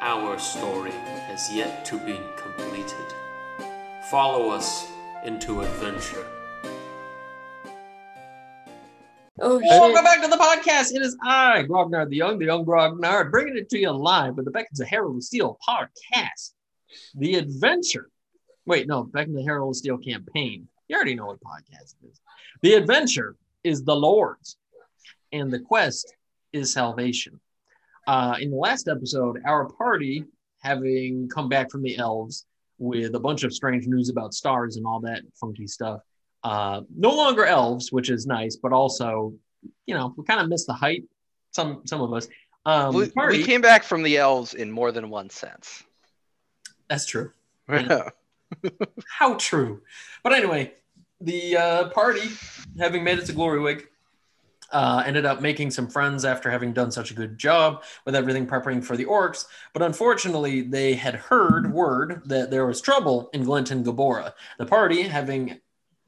our story has yet to be completed. Follow us into adventure. Oh Welcome back to the podcast. It is I, Grognard the Young, the Young Grognard, bringing it to you live with the Beckons of Herald of Steel podcast. The adventure. Wait, no, Beckons of Herald of Steel campaign. You already know what podcast it is. The adventure is the Lord's, and the quest is salvation. Uh, in the last episode, our party, having come back from the elves with a bunch of strange news about stars and all that funky stuff, uh, no longer elves, which is nice, but also, you know, we kind of missed the height. Some some of us. Um, we, party- we came back from the elves in more than one sense. That's true. How true. But anyway, the uh, party, having made it to Glorywig, uh, ended up making some friends after having done such a good job with everything preparing for the orcs. But unfortunately, they had heard word that there was trouble in Glenton Gabora. The party, having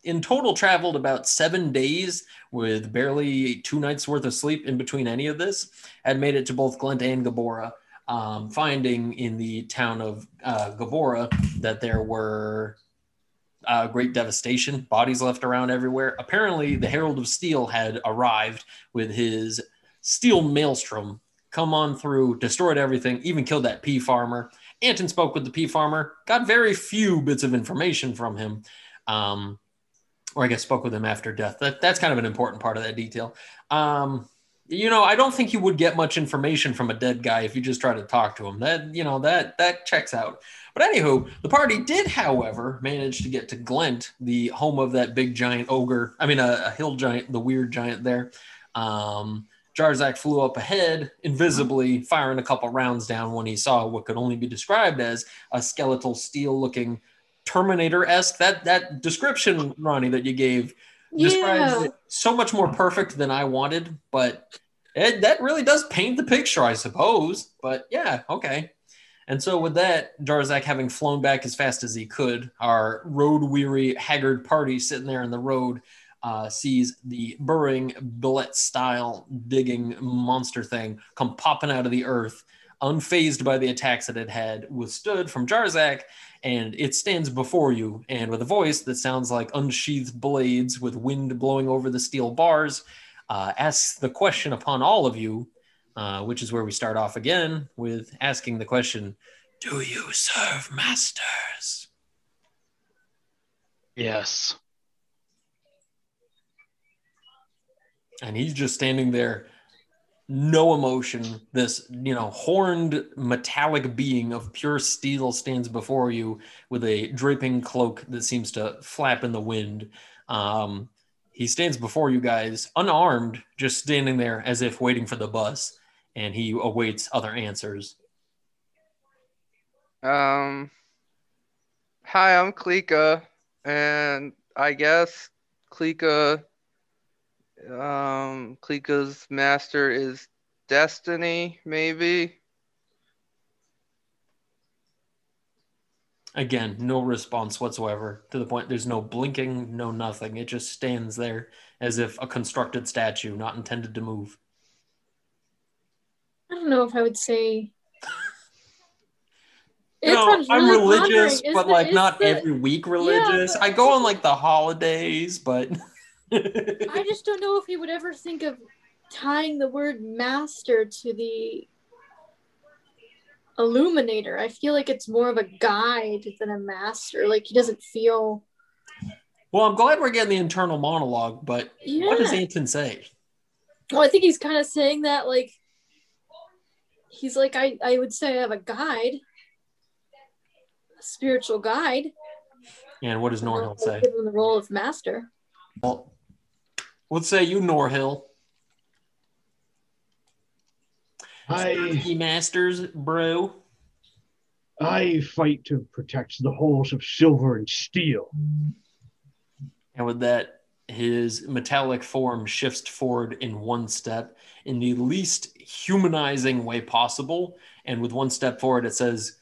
in total traveled about seven days with barely two nights worth of sleep in between any of this, had made it to both Glent and Gabora. Um, finding in the town of uh, Gabora that there were uh, great devastation, bodies left around everywhere. Apparently, the Herald of Steel had arrived with his steel maelstrom, come on through, destroyed everything, even killed that pea farmer. Anton spoke with the pea farmer, got very few bits of information from him. Um, or I guess spoke with him after death. That, that's kind of an important part of that detail. Um, you know, I don't think you would get much information from a dead guy if you just try to talk to him. That you know that that checks out. But anywho, the party did, however, manage to get to Glent, the home of that big giant ogre. I mean, a, a hill giant, the weird giant there. Um, Jarzak flew up ahead, invisibly firing a couple rounds down when he saw what could only be described as a skeletal steel-looking Terminator-esque. That that description, Ronnie, that you gave describes Yeah. it so much more perfect than I wanted, but it, that really does paint the picture, I suppose. But yeah, okay. And so, with that, Jarzak having flown back as fast as he could, our road weary, haggard party sitting there in the road uh, sees the burrowing, billet style digging monster thing come popping out of the earth, unfazed by the attacks that it had withstood from Jarzak. And it stands before you, and with a voice that sounds like unsheathed blades with wind blowing over the steel bars, uh, asks the question upon all of you uh, which is where we start off again with asking the question Do you serve masters? Yes. And he's just standing there, no emotion. This, you know, horned metallic being of pure steel stands before you with a draping cloak that seems to flap in the wind. Um, he stands before you guys, unarmed, just standing there as if waiting for the bus, and he awaits other answers. Um, hi, I'm Klika, and I guess Klika, um, Klika's master is Destiny, maybe. Again, no response whatsoever to the point there's no blinking, no nothing. It just stands there as if a constructed statue, not intended to move. I don't know if I would say. You know, Anton's I'm really religious, but the- like is not the- every week religious. but- I go on like the holidays, but I just don't know if he would ever think of tying the word master to the illuminator. I feel like it's more of a guide than a master. Like he doesn't feel. Well, I'm glad we're getting the internal monologue, but Yeah. what does Anton say? Well, I think he's kind of saying that like he's like I I would say I have a guide, a spiritual guide. And what does Norhill say? Give him the role of master. Well, let's say you, Norhill. I He masters, bro. I fight to protect the halls of silver and steel. And with that, his metallic form shifts forward in one step in the least humanizing way possible. And with one step forward, it says,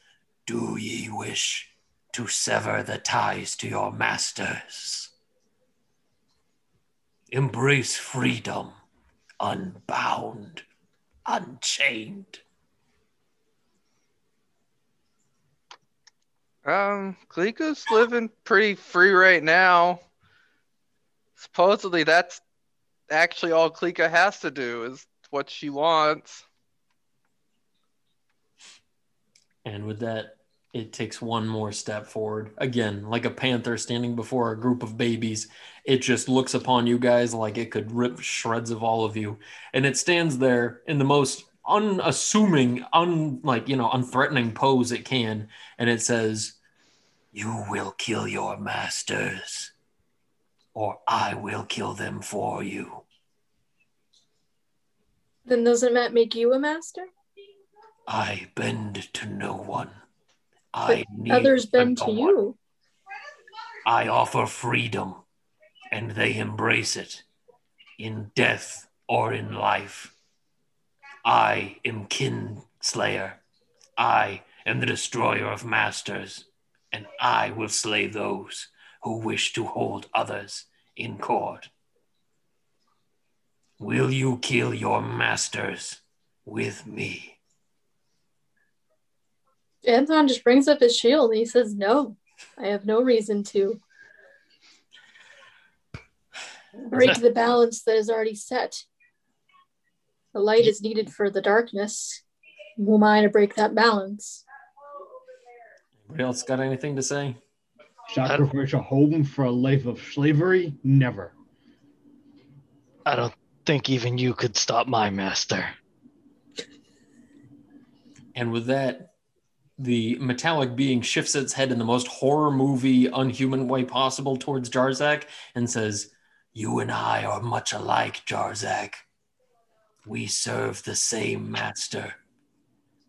Do ye wish to sever the ties to your masters? Embrace freedom, unbound, unchained. Um, Klika's living pretty free right now. Supposedly, that's actually all Klika has to do is what she wants. And with that, it takes one more step forward. Again, like a panther standing before a group of babies, it just looks upon you guys like it could rip shreds of all of you. And it stands there in the most unassuming, un like, you know, unthreatening pose it can. And it says, You will kill your masters, or I will kill them for you. Then doesn't that make you a master? I bend to no one. I need Others bend no to you. I offer freedom, and they embrace it, in death or in life. I am Kinslayer. I am the destroyer of masters, and I will slay those who wish to hold others in court. Will you kill your masters with me? Anton just brings up his shield and he says, No, I have no reason to break the balance that is already set. The light is needed for the darkness. Who am I to break that balance? Anybody else got anything to say? Sacrifice a home for a life of slavery? Never. I don't think even you could stop my master. And with that, the metallic being shifts its head in the most horror movie, unhuman way possible towards Jarzak and says, You and I are much alike, Jarzak. We serve the same master,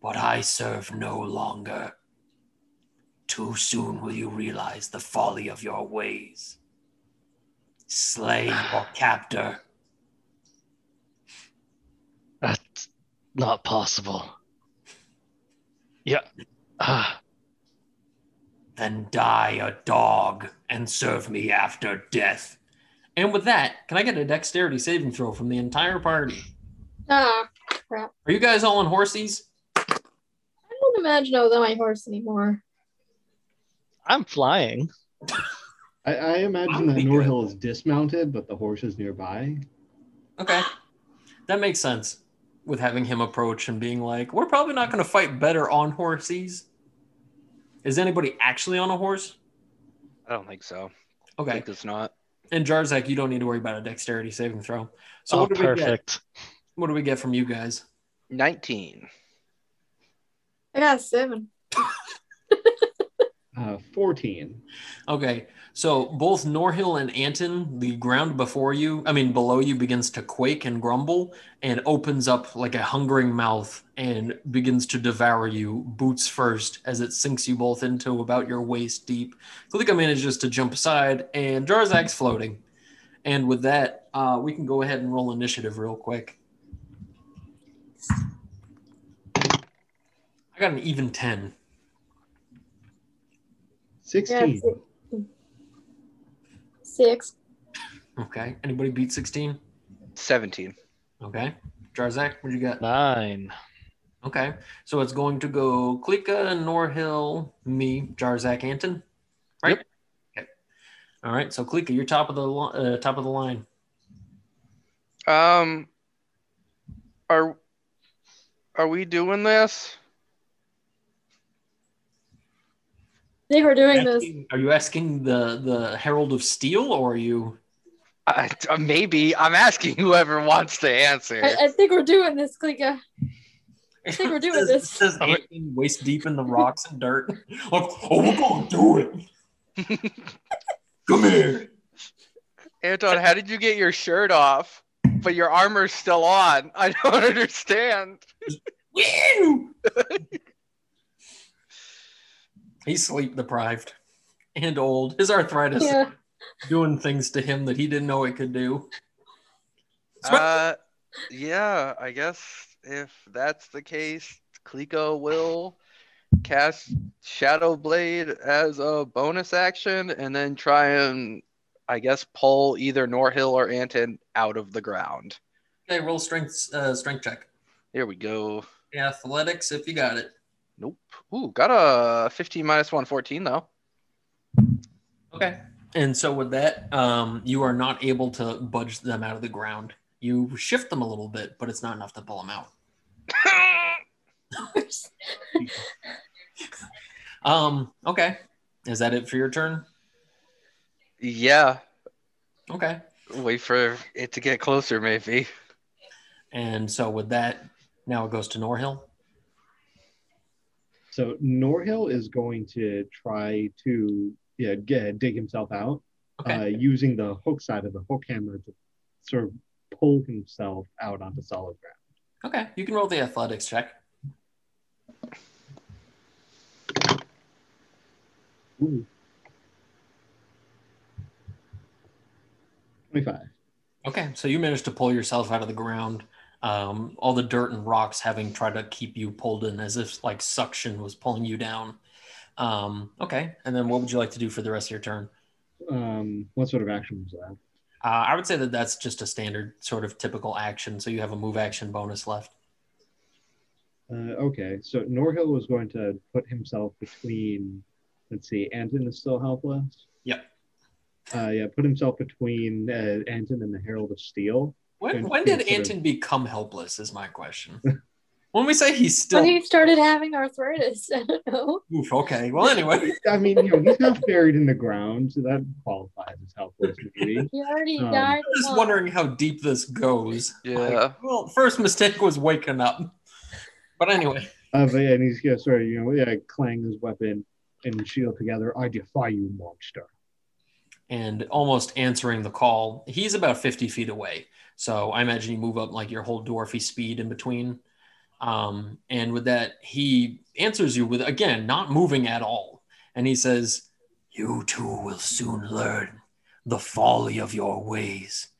but I serve no longer. Too soon will you realize the folly of your ways. Slay your captor. That's not possible. Yeah. Ah, then die a dog and serve me after death. And with that, can I get a dexterity saving throw from the entire party? Ah, crap. Are you guys all on horses? I don't imagine I was on my horse anymore. I'm flying. I, I imagine that Pretty good. Norhill is dismounted, but the horse is nearby. Okay. That makes sense with having him approach and being like, we're probably not going to fight better on horses. Is anybody actually on a horse? I don't think so. I Okay. think it's not. And Jarzak, you don't need to worry about a dexterity saving throw. So oh, what do we get? perfect. What do we get from you guys? 19. I got seven. Uh, 14. Okay, so both Norhill and Anton, the ground before you, I mean below you, begins to quake and grumble and opens up like a hungering mouth and begins to devour you, boots first, as it sinks you both into about your waist deep. Klika manages to jump aside, and Jarzak's floating. And with that, uh, we can go ahead and roll initiative real quick. I got an even 10. 16. Yeah, Six. Okay, anybody beat 16? 17. Okay, Jarzak, what you got? Nine. Okay, so it's going to go Klika, Norhill, me, Jarzak, Anton, right? Yep. Okay. All right, so Klika, you're top of the li- uh, top of the line. Um, are are we doing this? Think we're doing this. Are you asking the the Herald of Steel, or are you? Uh, maybe I'm asking whoever wants to answer. I, I think we're doing this, Klika. I think we're doing Says- this. Says Anton, waist deep in the rocks and dirt. Like, oh, we're gonna do it. Come here. Anton, how did you get your shirt off, but your armor's still on? I don't understand. Woo! He's sleep deprived and old. His arthritis Yeah. doing things to him that he didn't know it could do. Uh, yeah, I guess if that's the case, Klika will cast Shadow Blade as a bonus action and then try and, I guess, pull either Norhill or Anton out of the ground. Okay, roll strength uh, strength check. Here we go. Athletics, if you got it. Nope. Ooh, got a 15 minus 114 though. Okay. And so with that, um, you are not able to budge them out of the ground. You shift them a little bit, but it's not enough to pull them out. Um, okay. Is that it for your turn? yeah, Okay. wait for it to get closer, maybe. And so with that, now it goes to Norhill. So Norhill is going to try to yeah get, dig himself out Okay. uh, using the hook side of the hook hammer to sort of pull himself out onto solid ground. okay. You can roll the athletics check. Ooh. 25. Okay. So you managed to pull yourself out of the ground. Um, all the dirt and rocks having tried to keep you pulled in as if like suction was pulling you down. Um, okay. And then what would you like to do for the rest of your turn? Um, what sort of action was that? Uh, I would say that that's just a standard sort of typical action. So you have a move action bonus left. Uh, okay, so Norhill was going to put himself between, let's see, Anton is still helpless. Yep. Uh, yeah, put himself between uh, Anton and the Herald of Steel. When, when did Anton become helpless? Is my question. when we say he's still When he started having arthritis, I don't know. Oof, okay. Well, anyway, I mean, you know, he's half buried in the ground, so that qualifies as helpless, maybe. He already Um, died. I'm just once. wondering how deep this goes. Yeah. Like, well, first mistake was waking up. But anyway, Uh, but yeah, and he's gonna sort you know, yeah, clang his weapon and shield together. I defy you, monster. and almost answering the call, he's about 50 feet away. So I imagine you move up like your whole dwarfy speed in between. Um, and with that, he answers you with, again, not moving at all. And he says, You too will soon learn the folly of your ways.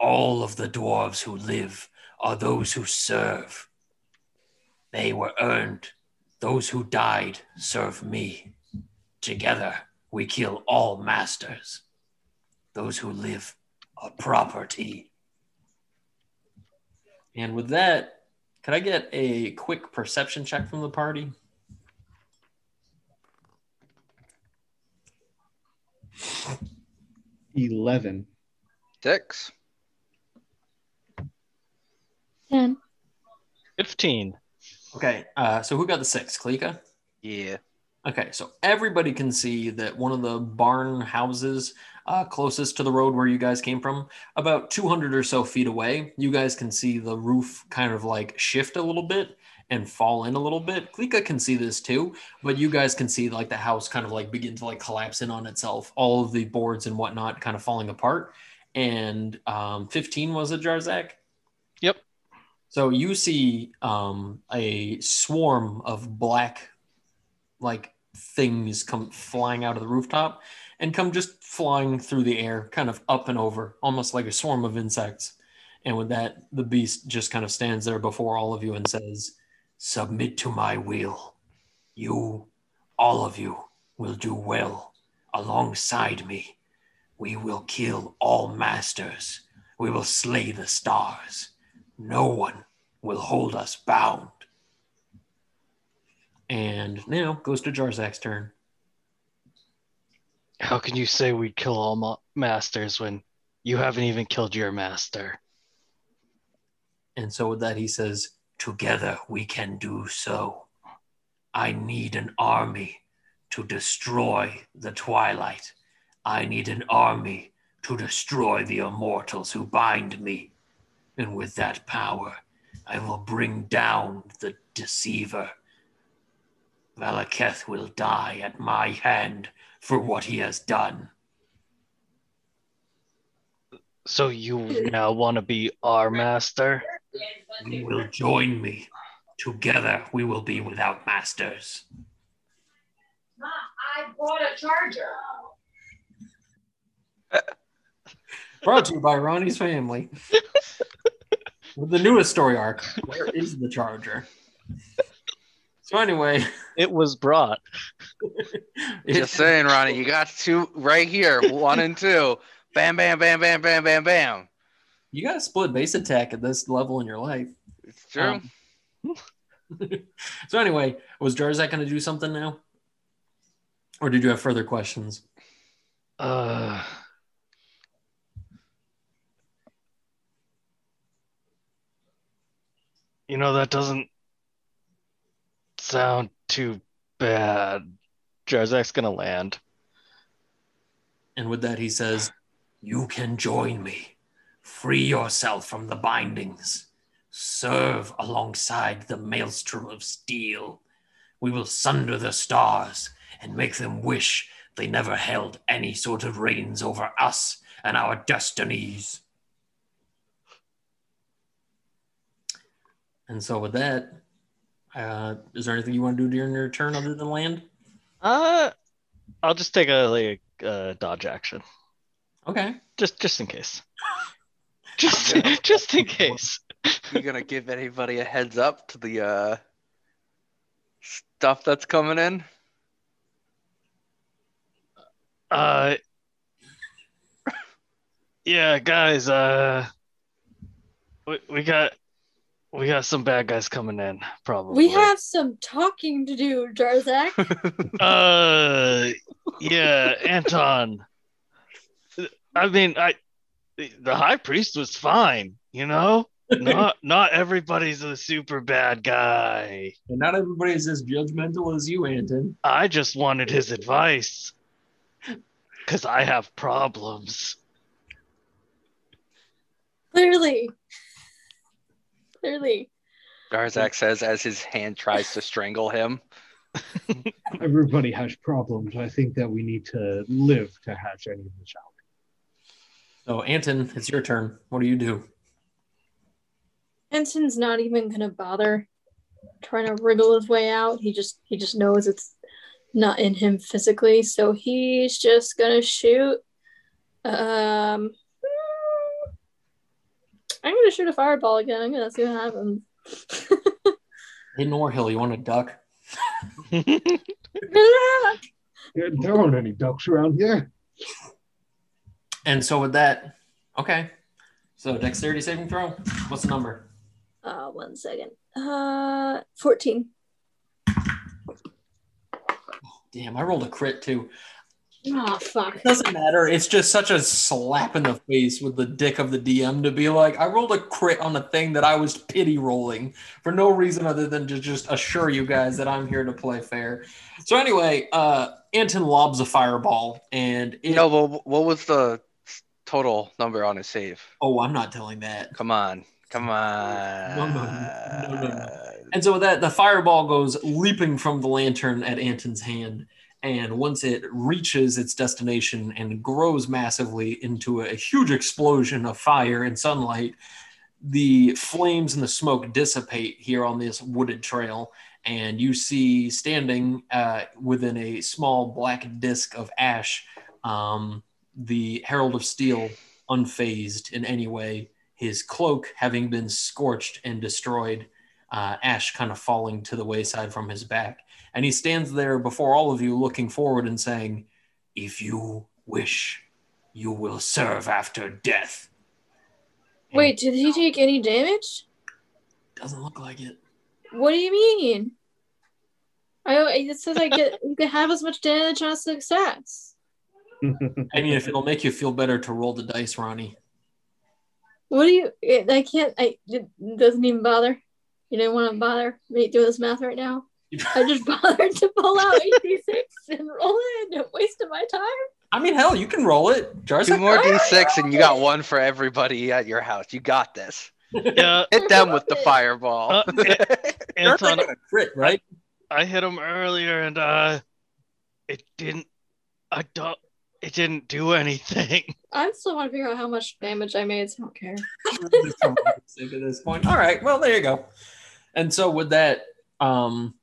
All of the dwarves who live are those who serve. They were earned. Those who died serve me. Together, we kill all masters. Those who live are property. And with that, could I get a quick perception check from the party? Eleven. Six. Ten. 15. Okay, uh, so who got the six? Klika? Yeah. Okay, so everybody can see that one of the barn houses uh, closest to the road where you guys came from, about 200 or so feet away, you guys can see the roof kind of like shift a little bit and fall in a little bit. Klika can see this too, but you guys can see like the house kind of like begin to like collapse in on itself, all of the boards and whatnot kind of falling apart. And um, 15 was it, Jarzak? Yep. So you see um, a swarm of black like things come flying out of the rooftop and come just flying through the air, kind of up and over, almost like a swarm of insects. And with that, the beast just kind of stands there before all of you and says, Submit to my will. You, all of you, will do well alongside me. We will kill all masters. We will slay the stars. No one will hold us bound. And now goes to Jarzak's turn. How can you say we'd kill all ma- masters when you haven't even killed your master? And so with that, he says, Together we can do so. I need an army to destroy the twilight. I need an army to destroy the immortals who bind me. And with that power, I will bring down the deceiver. Valaketh will die at my hand for what he has done. So you now want to be our master? You will join me. Together we will be without masters. Mom, I bought a charger. Brought to you by Ronnie's family. With the newest story arc, where is the charger? So anyway, It was brought. Just saying, Ronnie, you got two right here, one and two. Bam, bam, bam, bam, bam, bam, bam. you got to split base attack at this level in your life. It's true. Um, so anyway, was Jarzak going to do something now, or did you have further questions? Uh, you know, that doesn't sound too bad. Jarzak's gonna land. And with that, he says, You can join me. Free yourself from the bindings. Serve alongside the maelstrom of steel. We will sunder the stars and make them wish they never held any sort of reins over us and our destinies. And so with that, uh, is there anything you want to do during your turn other than land? Uh, I'll just take a like uh, dodge action, Okay. just just in case. Just Yeah. just in case. You're gonna give anybody a heads up to the uh stuff that's coming in? Uh, yeah, guys. Uh, we we got we got some bad guys coming in. Probably. We have some talking to do, Jarzak. Uh, yeah, Anton. I mean, I the high priest was fine, you know. Not not everybody's a super bad guy. And not everybody is as judgmental as you, Anton. I just wanted his advice because I have problems. Clearly. Clearly. Jarzak says as his hand tries to strangle him. Everybody has problems. I think that we need to live to hatch any of this out. So Anton, it's your turn. What do you do? Anton's not even gonna bother trying to wriggle his way out. He just he just knows it's not in him physically, so he's just gonna shoot. Um, I'm gonna shoot a fireball again. I'm gonna see what happens. Hey Norhill, you want to duck? Yeah, There aren't any ducks around here. And so with that, okay. So dexterity saving throw. What's the number? uh, one second. Uh, fourteen. Damn, I rolled a crit too. Oh fuck. It doesn't matter. It's just such a slap in the face with the dick of the DM to be like, I rolled a crit on a thing that I was pity rolling for no reason other than to just assure you guys that I'm here to play fair. So anyway, uh Anton lobs a fireball and it, No, but what was the total number on his save? oh, I'm not telling that. Come on. Come on. No, no, no, no, no. And so that, the fireball goes leaping from the lantern at Anton's hand. And once it reaches its destination and grows massively into a huge explosion of fire and sunlight, the flames and the smoke dissipate here on this wooded trail. And you see standing uh, within a small black disk of ash um, the Herald of Steel, unfazed in any way, his cloak having been scorched and destroyed uh, ash kind of falling to the wayside from his back. And he stands there before all of you, looking forward and saying, If you wish, you will serve after death. And Wait, did he take any damage? Doesn't look like it. What do you mean? I it says I get you can have as much damage on success. I mean, if it'll make you feel better to roll the dice, Ronnie. What do you? I can't. I it doesn't even bother. You didn't want to bother me doing this math right now. I just bothered to pull out 8d6 and roll it and wasted my time. I mean, hell, you can roll it. Two Jarzak. more d6 and you got one for everybody at your house. You got this. Yeah, Hit them with the fireball. Uh, Anton, a crit, right? I hit him earlier and uh it didn't I don't it didn't do anything. I still want to figure out how much damage I made, so I don't care. Just from my sake at this point. All right. Well, there you go. And so with that, um,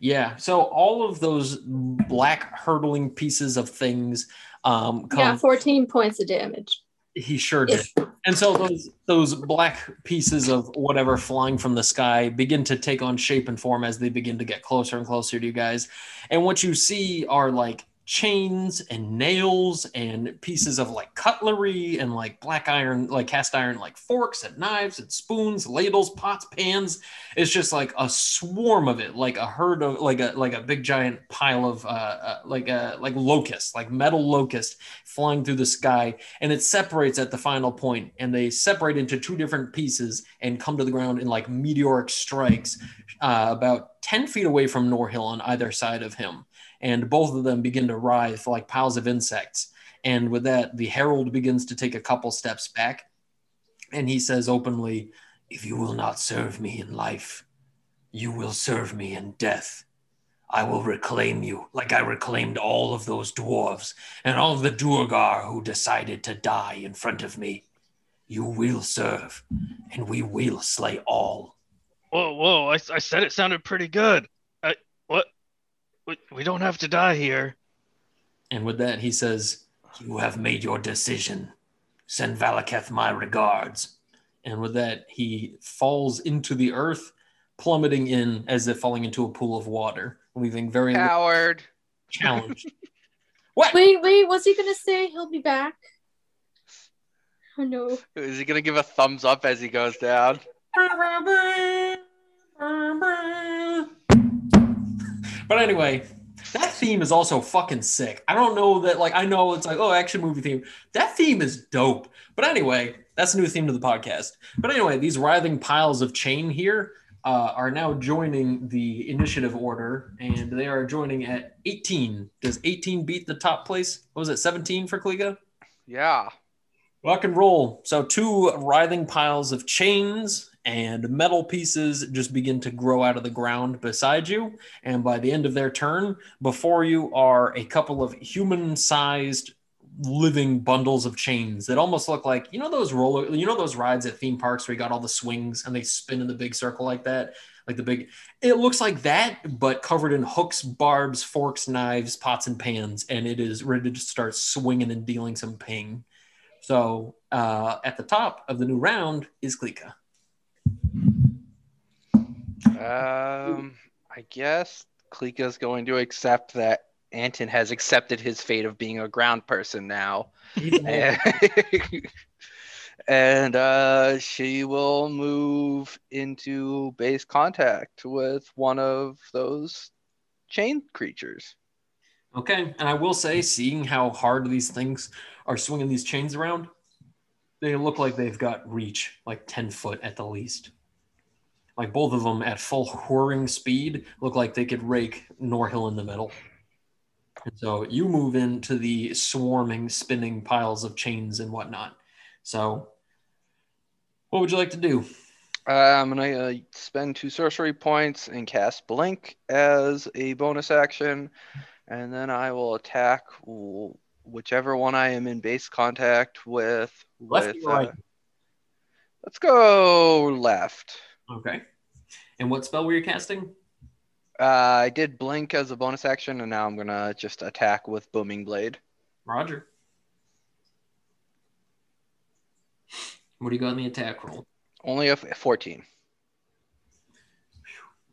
yeah. So all of those black hurtling pieces of things, um, come. Yeah, 14 points of damage. He sure did. And so those those black pieces of whatever flying from the sky begin to take on shape and form as they begin to get closer and closer to you guys. And what you see are like chains and nails and pieces of like cutlery and like black iron, like cast iron, like forks and knives and spoons, ladles, pots, pans. It's just like a swarm of it, like a herd of like a like a big giant pile of uh, uh like a like locust, like metal locust flying through the sky and it separates at the final point and they separate into two different pieces and come to the ground in like meteoric strikes uh, about 10 feet away from norhill on either side of him and both of them begin to writhe like piles of insects and with that the herald begins to take a couple steps back and he says openly if you will not serve me in life you will serve me in death I will reclaim you like I reclaimed all of those dwarves and all the Duergar who decided to die in front of me. You will serve, and we will slay all. Whoa, whoa! I, I said it sounded pretty good. I what? We, we don't have to die here. And with that, he says, You have made your decision. Send Valaketh my regards. And with that, he falls into the earth, plummeting in as if falling into a pool of water, leaving very little Coward. challenged. what? Wait, wait, what's he gonna say? He'll be back. Oh no. Is he gonna give a thumbs up as he goes down? But anyway, that theme is also fucking sick. I don't know that, like, I know it's like, oh, action movie theme. That theme is dope. But anyway, that's a new theme to the podcast. But anyway, these writhing piles of chain here uh, are now joining the initiative order, and they are joining at 18. Does 18 beat the top place? What was it, 17 for Klika? Yeah. Rock and roll. So two writhing piles of chains and metal pieces just begin to grow out of the ground beside you. And by the end of their turn, before you are a couple of human-sized living bundles of chains that almost look like you know those roller you know those rides at theme parks where you got all the swings and they spin in the big circle like that like the big it looks like that but covered in hooks barbs forks knives pots and pans and it is ready to start swinging and dealing some ping so uh, at the top of the new round is Klika. Um, I guess Klika's going to accept that Anton has accepted his fate of being a ground person now. and and, uh, she will move into base contact with one of those chain creatures. Okay, and I will say, seeing how hard these things are swinging these chains around, they look like they've got reach, like 10 foot at the least. Like both of them at full whirring speed look like they could rake Norhill in the middle. And so you move into the swarming, spinning piles of chains and whatnot. So, what would you like to do? Uh, I'm gonna uh, spend two sorcery points and cast Blink as a bonus action, and then I will attack whichever one I am in base contact with. Left with or right? uh, let's go left. Okay. And what spell were you casting? Uh, I did Blink as a bonus action, and now I'm gonna just attack with Booming Blade. Roger. What do you got in the attack roll? Only a 14.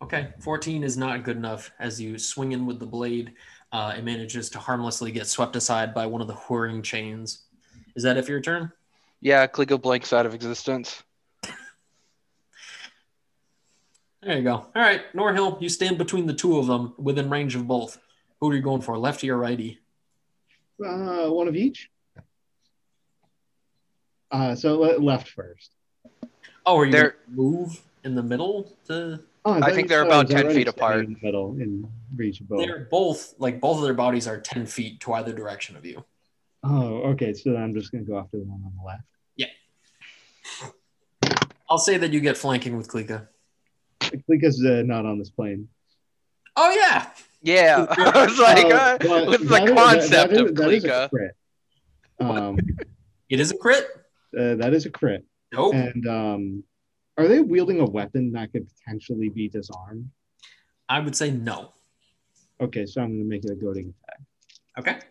Okay, 14 is not good enough. As you swing in with the blade, uh, it manages to harmlessly get swept aside by one of the whirring chains. Is that it for your turn? Yeah, Klika blinks out of existence. There you go. All right, Norhill, you stand between the two of them within range of both. Who are you going for, lefty or righty? Uh, one of each. Uh, so left first. Oh, are you They're- gonna move? in the middle to Oh, I thought think they're about 10 feet apart. In the middle, in reach of both. they're both like both of their bodies are 10 feet to either direction of you. Oh, okay. So then I'm just gonna go after the one on the left. Yeah. I'll say that you get flanking with Klika. Klika's uh, not on this plane. Oh yeah. Yeah, I was like, Uh, uh, well, what's the is- that- concept of that is a Klika? crit. Um, It is a crit. uh, that is a crit. Nope. And um, are they wielding a weapon that could potentially be disarmed? I would say no. Okay, so I'm going to make it a goading attack. Okay.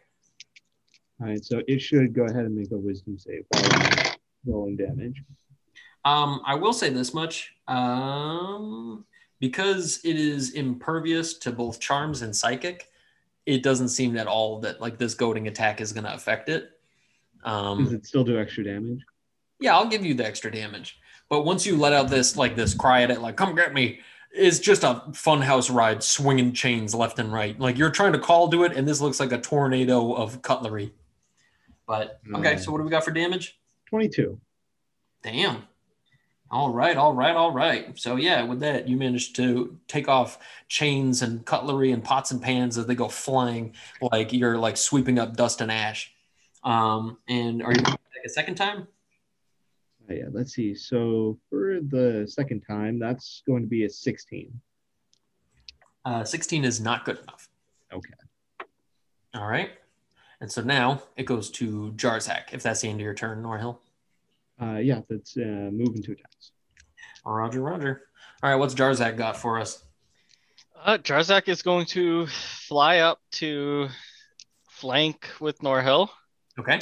All right, so it should go ahead and make a wisdom save while rolling damage. Um, I will say this much. Um, because it is impervious to both charms and psychic, it doesn't seem at all that like this goading attack is going to affect it. Does Um, it still do extra damage? yeah, I'll give you the extra damage. But once you let out this like this cry at it, like "Come get me," it's just a funhouse ride, swinging chains left and right. Like you're trying to call to it, and this looks like a tornado of cutlery. But okay, Mm. so what do we got for damage? 22. Damn. All right, all right, all right. So yeah, with that, you managed to take off chains and cutlery and pots and pans as they go flying, like you're like sweeping up dust and ash. Um, and are you going to take a second time? Oh, yeah, let's see. So for the second time, that's going to be a 16. Uh, 16 is not good enough. Okay. All right. And so now it goes to Jarzak, if that's the end of your turn, Norhill. Uh, yeah, that's uh, moving two attacks. Roger, Roger. All right, what's Jarzak got for us? Uh, Jarzak is going to fly up to flank with Norhill Okay.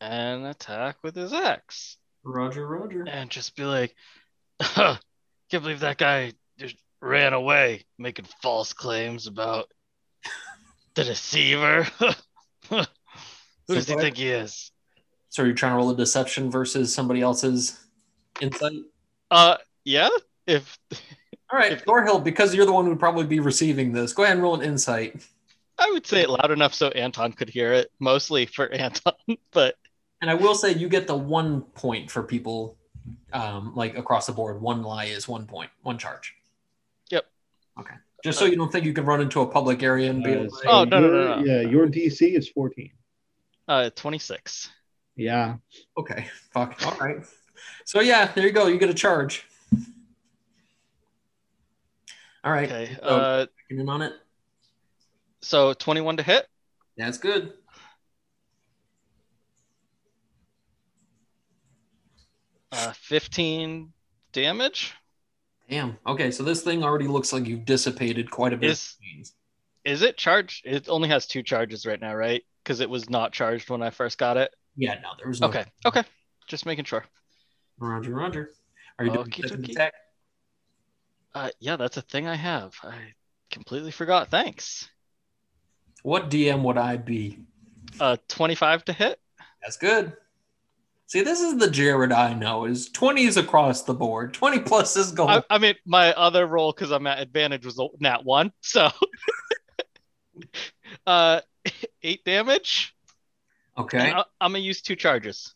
and attack with his axe. Roger, Roger. and just be like, can't believe that guy just ran away making false claims about the deceiver. Who does he think he is? So are you trying to roll a deception versus somebody else's insight? Uh, yeah. If All right, If- Norhill, because you're the one who would probably be receiving this, go ahead and roll an insight. I would say it loud enough so Anton could hear it, mostly for Anton, but And I will say you get the one point for people um, like across the board. One lie is one point, one charge. Yep. Okay. Just so you don't think you can run into a public area and be Uh, like, Oh, no, no, no, no. Yeah, your DC is 14. uh, 26. Yeah. okay, fuck. All right. So yeah, there you go. You get a charge. All right. Okay. So, Uh, checking in on it. so 21 to hit. That's good. Uh, 15 damage. Damn. Okay, so this thing already looks like you've dissipated quite a bit. Is- Is it charged? It only has two charges right now, right? Because it was not charged when I first got it. Yeah, no, there was no. Okay. Okay. Just making sure. Roger, Roger. Are you doing second attack? Uh, yeah, that's a thing I have. I completely forgot. Thanks. What DM would I be? Uh, 25 to hit. That's good. See, this is the Jared I know. Is 20s across the board. 20 plus is gold. I, I mean, my other roll because I'm at advantage was nat one, so uh, eight damage. okay. And I, I'm gonna use two charges.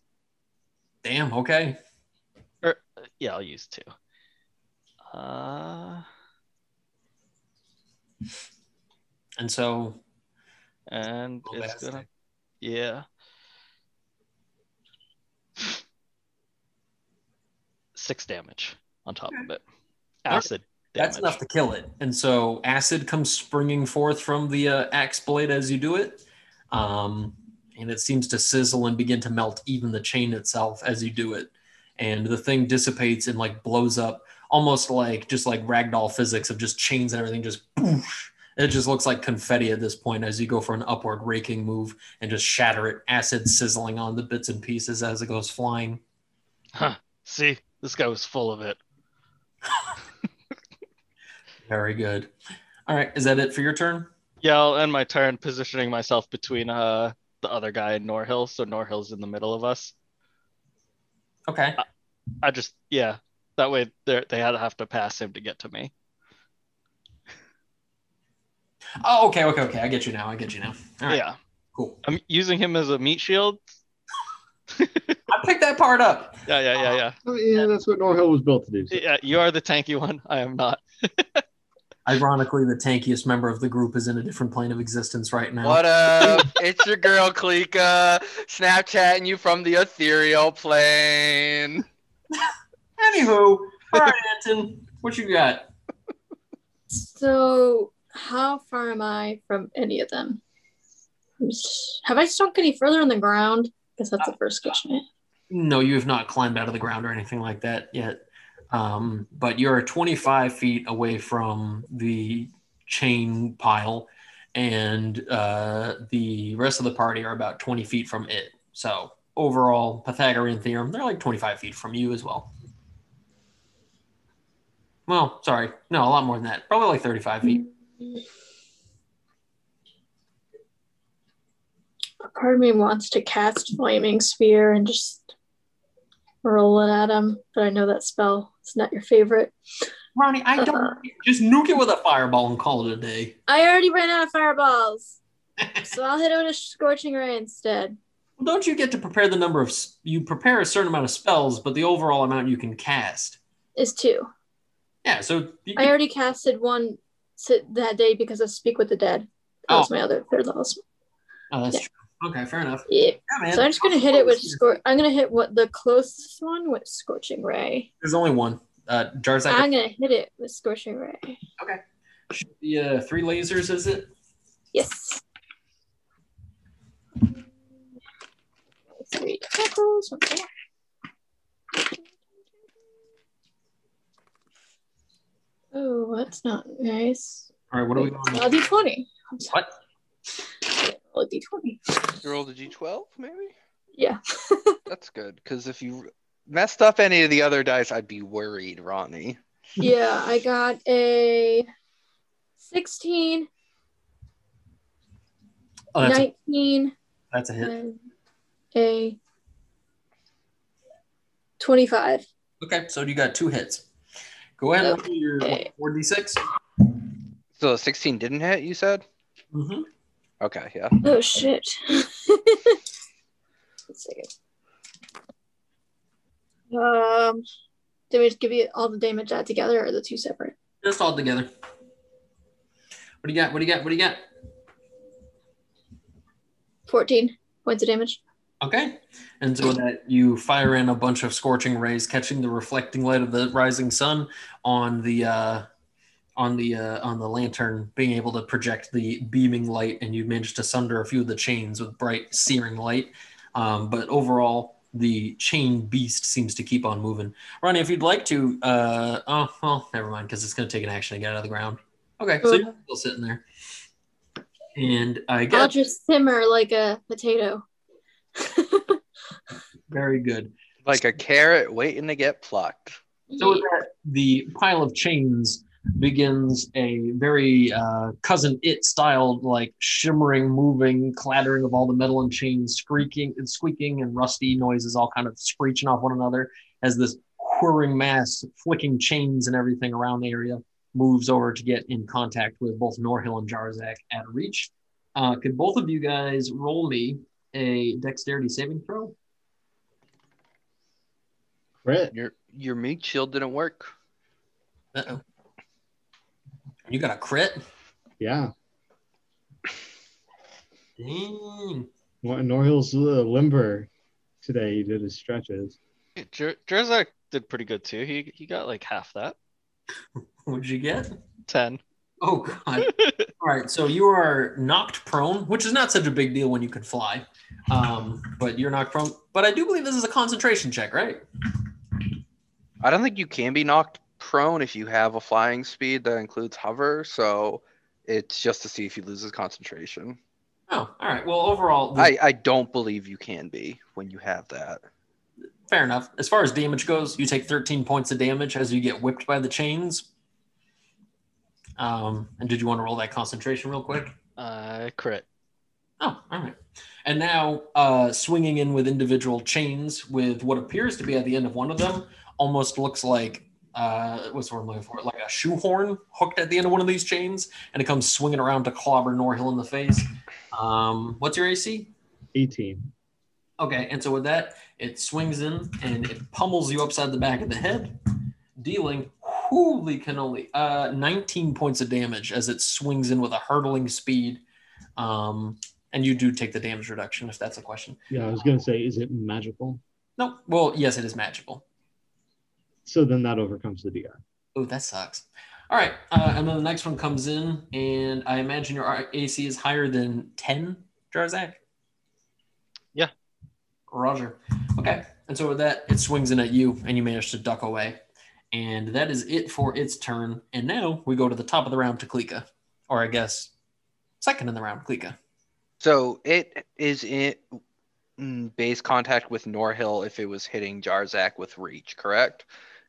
Damn. Okay. Or, Yeah, I'll use two. Uh, And so, and it's gonna yeah. Six damage on top of it. Acid damage. That's enough to kill it. And so acid comes springing forth from the uh, axe blade as you do it. Um, and it seems to sizzle and begin to melt even the chain itself as you do it. And the thing dissipates and like blows up almost like just like ragdoll physics of just chains and everything just boosh. It just looks like confetti at this point as you go for an upward raking move and just shatter it, acid sizzling on the bits and pieces as it goes flying. Huh. See, this guy was full of it. Very good. All right, is that it for your turn? Yeah, I'll end my turn positioning myself between uh the other guy and Norhill, so Norhill's in the middle of us. Okay. I just yeah, that way they they had to have to pass him to get to me. Oh, okay, okay, okay. I get you now. I get you now. All right, Yeah, cool. I'm using him as a meat shield. I picked that part up. Yeah, yeah, yeah, yeah. Oh, yeah, that's what Norhill was built to do. so- Yeah, you are the tanky one. I am not. Ironically, the tankiest member of the group is in a different plane of existence right now. What up? it's your girl Klika, Snapchatting you from the ethereal plane. Anywho, all right, Anton, what you got? So, how far am I from any of them? Have I sunk any further on the ground? Because that's the first question. No, you have not climbed out of the ground or anything like that yet. Um, but you're 25 feet away from the chain pile, and uh, the rest of the party are about 20 feet from it. So, overall, Pythagorean theorem, they're like 25 feet from you as well. Well, sorry. No, a lot more than that. Probably like 35 feet. Part of me wants to cast Flaming Sphere and just roll it at him, but I know that spell is not your favorite. Ronnie, I don't Uh, just nuke it with a fireball and call it a day. I already ran out of fireballs, so I'll hit it with a Scorching Ray instead. Well, don't you get to prepare the number of you prepare a certain amount of spells, but the overall amount you can cast? Is two. Yeah, so you I already casted one that day because of Speak with the Dead. That was my other third level. spell. oh, that's yeah. true. Okay, fair enough. Yeah. Yeah, man. So I'm just gonna hit it with scor- I'm gonna hit what the closest one with Scorching Ray. There's only one. Uh, Jarzak, I'm gonna hit it with Scorching Ray. should be, uh, three lasers, is it? Yes. Three tackles. one. Oh, that's not nice. All right, what are we going d20. I'm sorry. What? Roll a d20. You rolled a d12, maybe? Yeah. That's good, because if you messed up any of the other dice, I'd be worried, Ronnie. Yeah, I got a 16, Oh, that's, a, 19, that's a hit. and a 25. Okay, so you got two hits. Go ahead and roll your four d six. So 16 didn't hit, you said? Mm-hmm. Okay, yeah. Oh shit. Let's see. Um, did we just give you all the damage add together or the two separate? Just all together. What do you got? What do you got? What do you got? 14 points of damage. Okay. And so that you fire in a bunch of scorching rays, catching the reflecting light of the rising sun on the uh, on the uh, on the lantern, being able to project the beaming light, and you managed to sunder a few of the chains with bright, searing light. Um, but overall, the chain beast seems to keep on moving. Ronnie, if you'd like to, uh, oh well, never mind, because it's going to take an action to get out of the ground. Okay, so you're still sitting there, and I I'll just simmer like a potato. very good. Like a carrot waiting to get plucked. So that, the pile of chains begins a very uh, Cousin Itt styled like shimmering, moving, clattering of all the metal and chains, squeaking and squeaking and rusty noises, all kind of screeching off one another as this whirring mass, flicking chains and everything around the area moves over to get in contact with both Norhill and Jarzak at reach. Uh, could both of you guys roll me a dexterity saving throw? Crit. Your your meat shield didn't work. Uh-oh. You got a crit? Yeah. Dang. Well, Norhill's uh, limber today. He did his stretches. Jer- Jerzak did pretty good too. He he got like half that. What'd you get? Ten. Oh god. All right, so you are knocked prone, which is not such a big deal when you can fly. Um, but you're knocked prone. But I do believe this is a concentration check, right? I don't think you can be knocked prone if you have a flying speed that includes hover, so it's just to see if he loses concentration. Oh, all right. Well, overall, I, I don't believe you can be when you have that. fair enough. As far as damage goes, you take 13 points of damage as you get whipped by the chains. Um, and did you want to roll that concentration real quick? Uh, crit. Oh, all right. And now, uh, swinging in with individual chains, with what appears to be at the end of one of them, almost looks like uh, what's the word I'm looking for? Like a shoehorn hooked at the end of one of these chains, and it comes swinging around to clobber Norhill in the face. Um, what's your AC? 18. Okay, and so with that, it swings in and it pummels you upside the back of the head, dealing holy cannoli, uh, 19 points of damage as it swings in with a hurtling speed. Um, and you do take the damage reduction if that's a question. Yeah, I was gonna say, is it magical? No, well, yes, it is magical. So then that overcomes the DR. Oh, that sucks. All right, uh, and then the next one comes in, and I imagine your AC is higher than 10, Jarzak? Yeah. Roger. Okay, and so with that, it swings in at you, and you manage to duck away. And that is it for its turn. And now we go to the top of the round to Klika. Or I guess second in the round, Klika. So it is in base contact with Norhill if it was hitting Jarzak with reach, correct?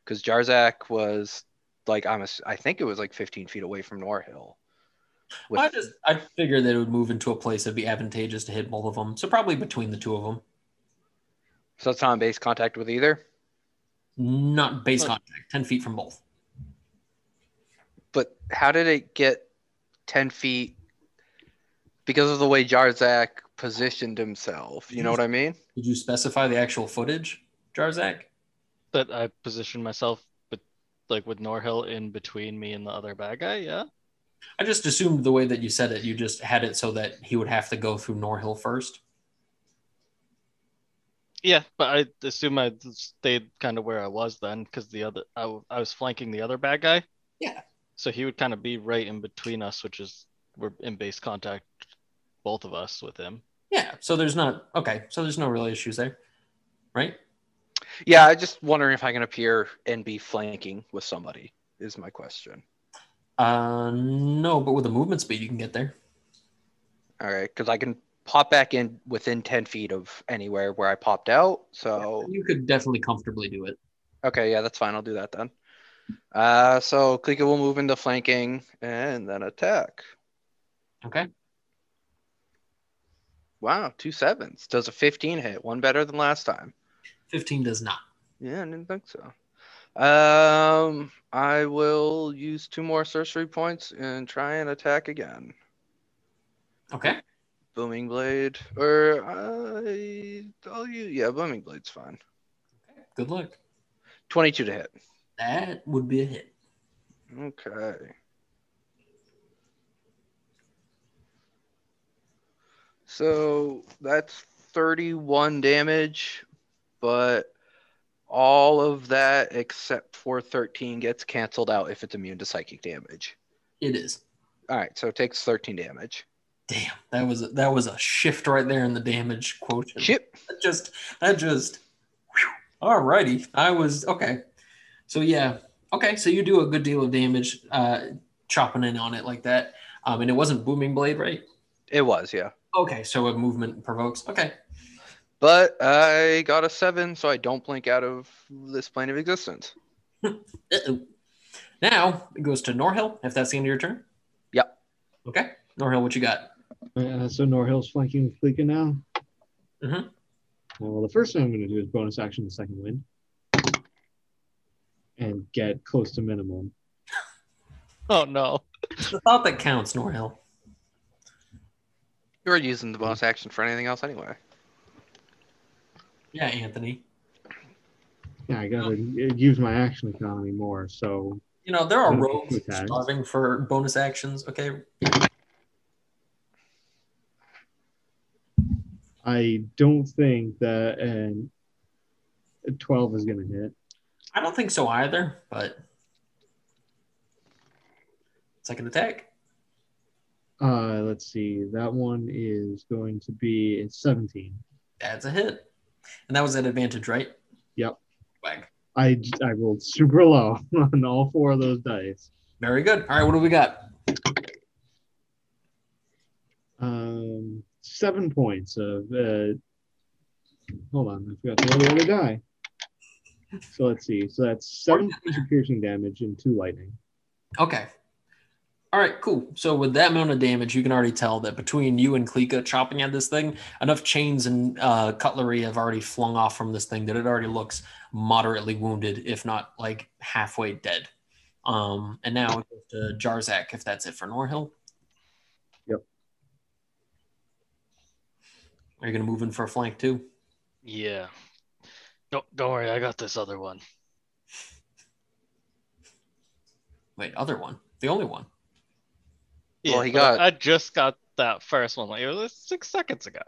Because Jarzak was like I'm a, I think it was like 15 feet away from Norhill. With, I just I figured that it would move into a place that'd be advantageous to hit both of them. So probably between the two of them. so it's not in base contact with either. Not base Look. contact, 10 feet from both. But how did it get 10 feet? Because of the way Jarzak positioned himself. You know what I mean? Did you specify the actual footage, Jarzak? That I positioned myself, but like with Norhill in between me and the other bad guy. Yeah. I just assumed the way that you said it, you just had it so that he would have to go through Norhill first. Yeah, but I assume I stayed kind of where I was then because the other I was flanking the other bad guy. Yeah. So he would kind of be right in between us, which is we're in base contact, both of us with him. Yeah. So there's not okay. So there's no real issues there, right? Yeah, I just wondering if I can appear and be flanking with somebody is my question. Uh, no, but with the movement speed, you can get there. All right, because I can pop back in within 10 feet of anywhere where I popped out. So You could definitely comfortably do it. Okay, yeah, that's fine. I'll do that then. Uh, so Klika will move into flanking and then attack. Okay. Wow, two sevens. Does a 15 hit? One better than last time. 15 does not. Yeah, I didn't think so. Um, I will use two more sorcery points and try and attack again. Okay. Booming blade, or I, I'll use yeah, booming blade's fine. Okay. Good luck. 22 to hit. That would be a hit. Okay. So that's 31 damage, but all of that except for 13 gets canceled out if it's immune to psychic damage. It is. All right, so it takes 13 damage. Damn, that was a, that was a shift right there in the damage quotient. Chip. That just that just. Whew. Alrighty, I was okay. So yeah, okay. So you do a good deal of damage, uh, chopping in on it like that. Um, and it wasn't booming blade, right? It was, yeah. Okay, so a movement provokes. Okay, But I got a seven, so I don't blink out of this plane of existence. Uh-oh. Now it goes to Norhill. If that's the end of your turn. Yep. Okay, Norhill, what you got? Uh, so Norhill's flanking Klika now. Mhm. Uh, well, the first thing I'm going to do is bonus action the second wind and get close to minimum. Oh no. The thought that counts, Norhill. You're using the bonus action for anything else anyway. Yeah, Anthony. Yeah, I got to use my action economy more. So You know there are rogues starving for bonus actions. Okay, I don't think that an, a 12 is to hit. I don't think so either. But second attack. Uh, let's see. That one is going to be it's 17. That's a hit, and that was at advantage, right? Yep. Wag. I, I rolled super low on all four of those dice. Very good. All right, what do we got? Um, seven points of. Uh, hold on, I forgot to roll the other die. So let's see. So that's seven points of piercing damage and two lightning. Okay. All right, cool. So with that amount of damage, you can already tell that between you and Klika chopping at this thing, enough chains and uh, cutlery have already flung off from this thing that it already looks moderately wounded, if not like halfway dead. Um, and now it goes to Jarzak, if that's it for Norhill. Yep. Are you going to move in for a flank too? Yeah. Don't don't worry, I got this other one. Wait, other one, the only one. Well, he got- I just got that first one like it was six seconds ago.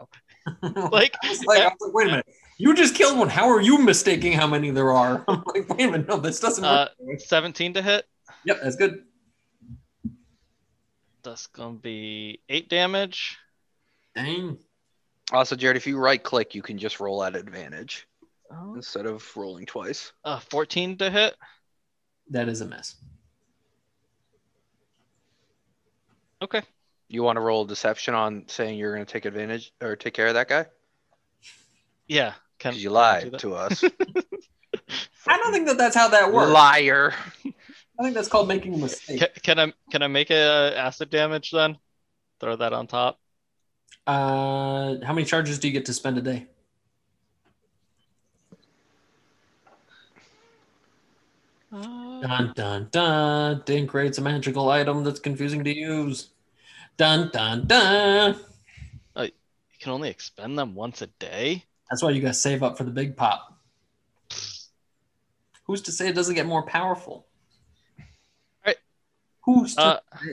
Like, I was like, I was like, wait a minute, you just killed one. How are you mistaking how many there are? I'm like, wait a minute, no, this doesn't uh, work. 17 to hit. Yep, that's good. That's gonna be eight damage. Dang. Also, Jared, if you right click, you can just roll at advantage Oh. instead of rolling twice. Uh, 14 to hit. That is a mess. Okay. You want to roll deception on saying you're going to take advantage or take care of that guy? Yeah. Can Because you can lied that? to us. I don't think that that's how that works. Liar. I think that's called making a mistake. Can, can I can I make a acid damage then? Throw that on top. Uh, how many charges do you get to spend a day? Dun dun dun. Dink rate's a magical item that's confusing to use. Dun dun dun. you can only expend them once a day. That's why you gotta save up for the big pop. Who's to say it doesn't get more powerful? Right. Who's to Uh, say?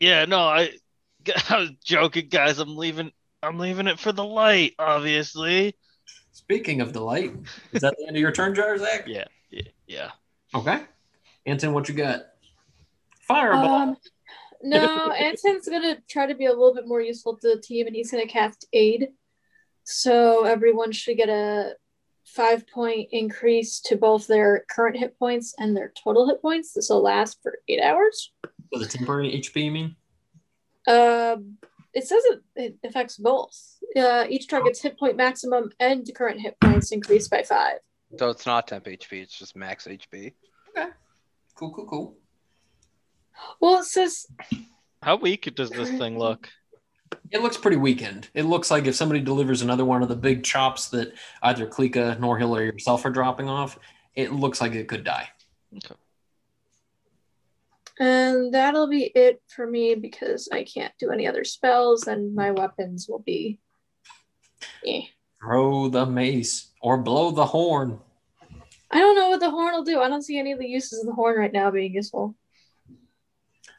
Yeah, no, I, I was joking, guys. I'm leaving. I'm leaving it for the light, obviously. Speaking of delight, is that the end of your turn, Jarzak? Yeah, yeah, yeah. Okay. Anton, what you got? Fireball. Um, no, Anton's gonna try to be a little bit more useful to the team, and he's gonna cast aid. So everyone should get a five point increase to both their current hit points and their total hit points. This will last for eight hours. For the temporary HP, you mean? Um, it says it, it affects both. Uh, each target's hit point maximum and current hit points increase by five. So it's not temp HP, it's just max HP. Okay. Cool, cool, cool. Well, it says How weak does this thing look? It looks pretty weakened. It looks like if somebody delivers another one of the big chops that either Klika, Norhill, or yourself are dropping off, it looks like it could die. Okay. And that'll be it for me because I can't do any other spells and my weapons will be. Eh. Throw the mace or blow the horn. I don't know what the horn will do. I don't see any of the uses of the horn right now being useful.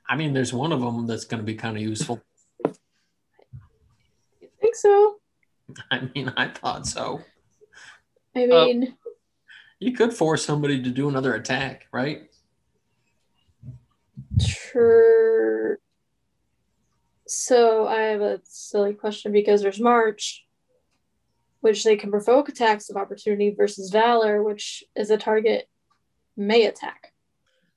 I mean, there's one of them that's going to be kind of useful. You think so? I mean, I thought so. I Uh, mean, You could force somebody to do another attack, right? True. So I have a silly question because there's March, which they can provoke attacks of opportunity, versus Valor, which is a target may attack.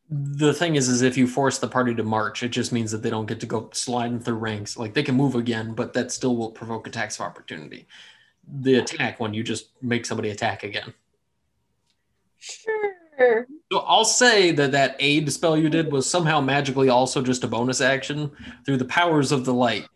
The thing is, is if you force the party to march, it just means that they don't get to go sliding through ranks. Like they can move again, but that still will provoke attacks of opportunity. The attack when you just make somebody attack again. Sure. So I'll say that that aid spell you did was somehow magically also just a bonus action through the powers of the light.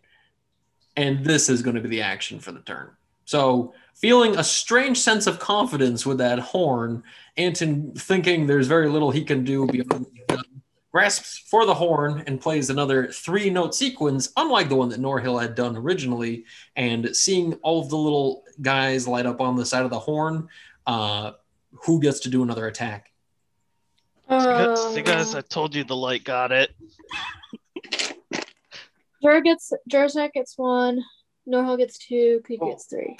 And this is going to be the action for the turn. So feeling a strange sense of confidence with that horn, Anton thinking there's very little he can do beyond what he's done, grasps for the horn and plays another three note sequence, unlike the one that Norhill had done originally. And seeing all of the little guys light up on the side of the horn, uh, who gets to do another attack? Uh, See, guys, I told you the light got it. Jar gets Jarzak gets one, Norhill gets two, Cleek Oh. gets three,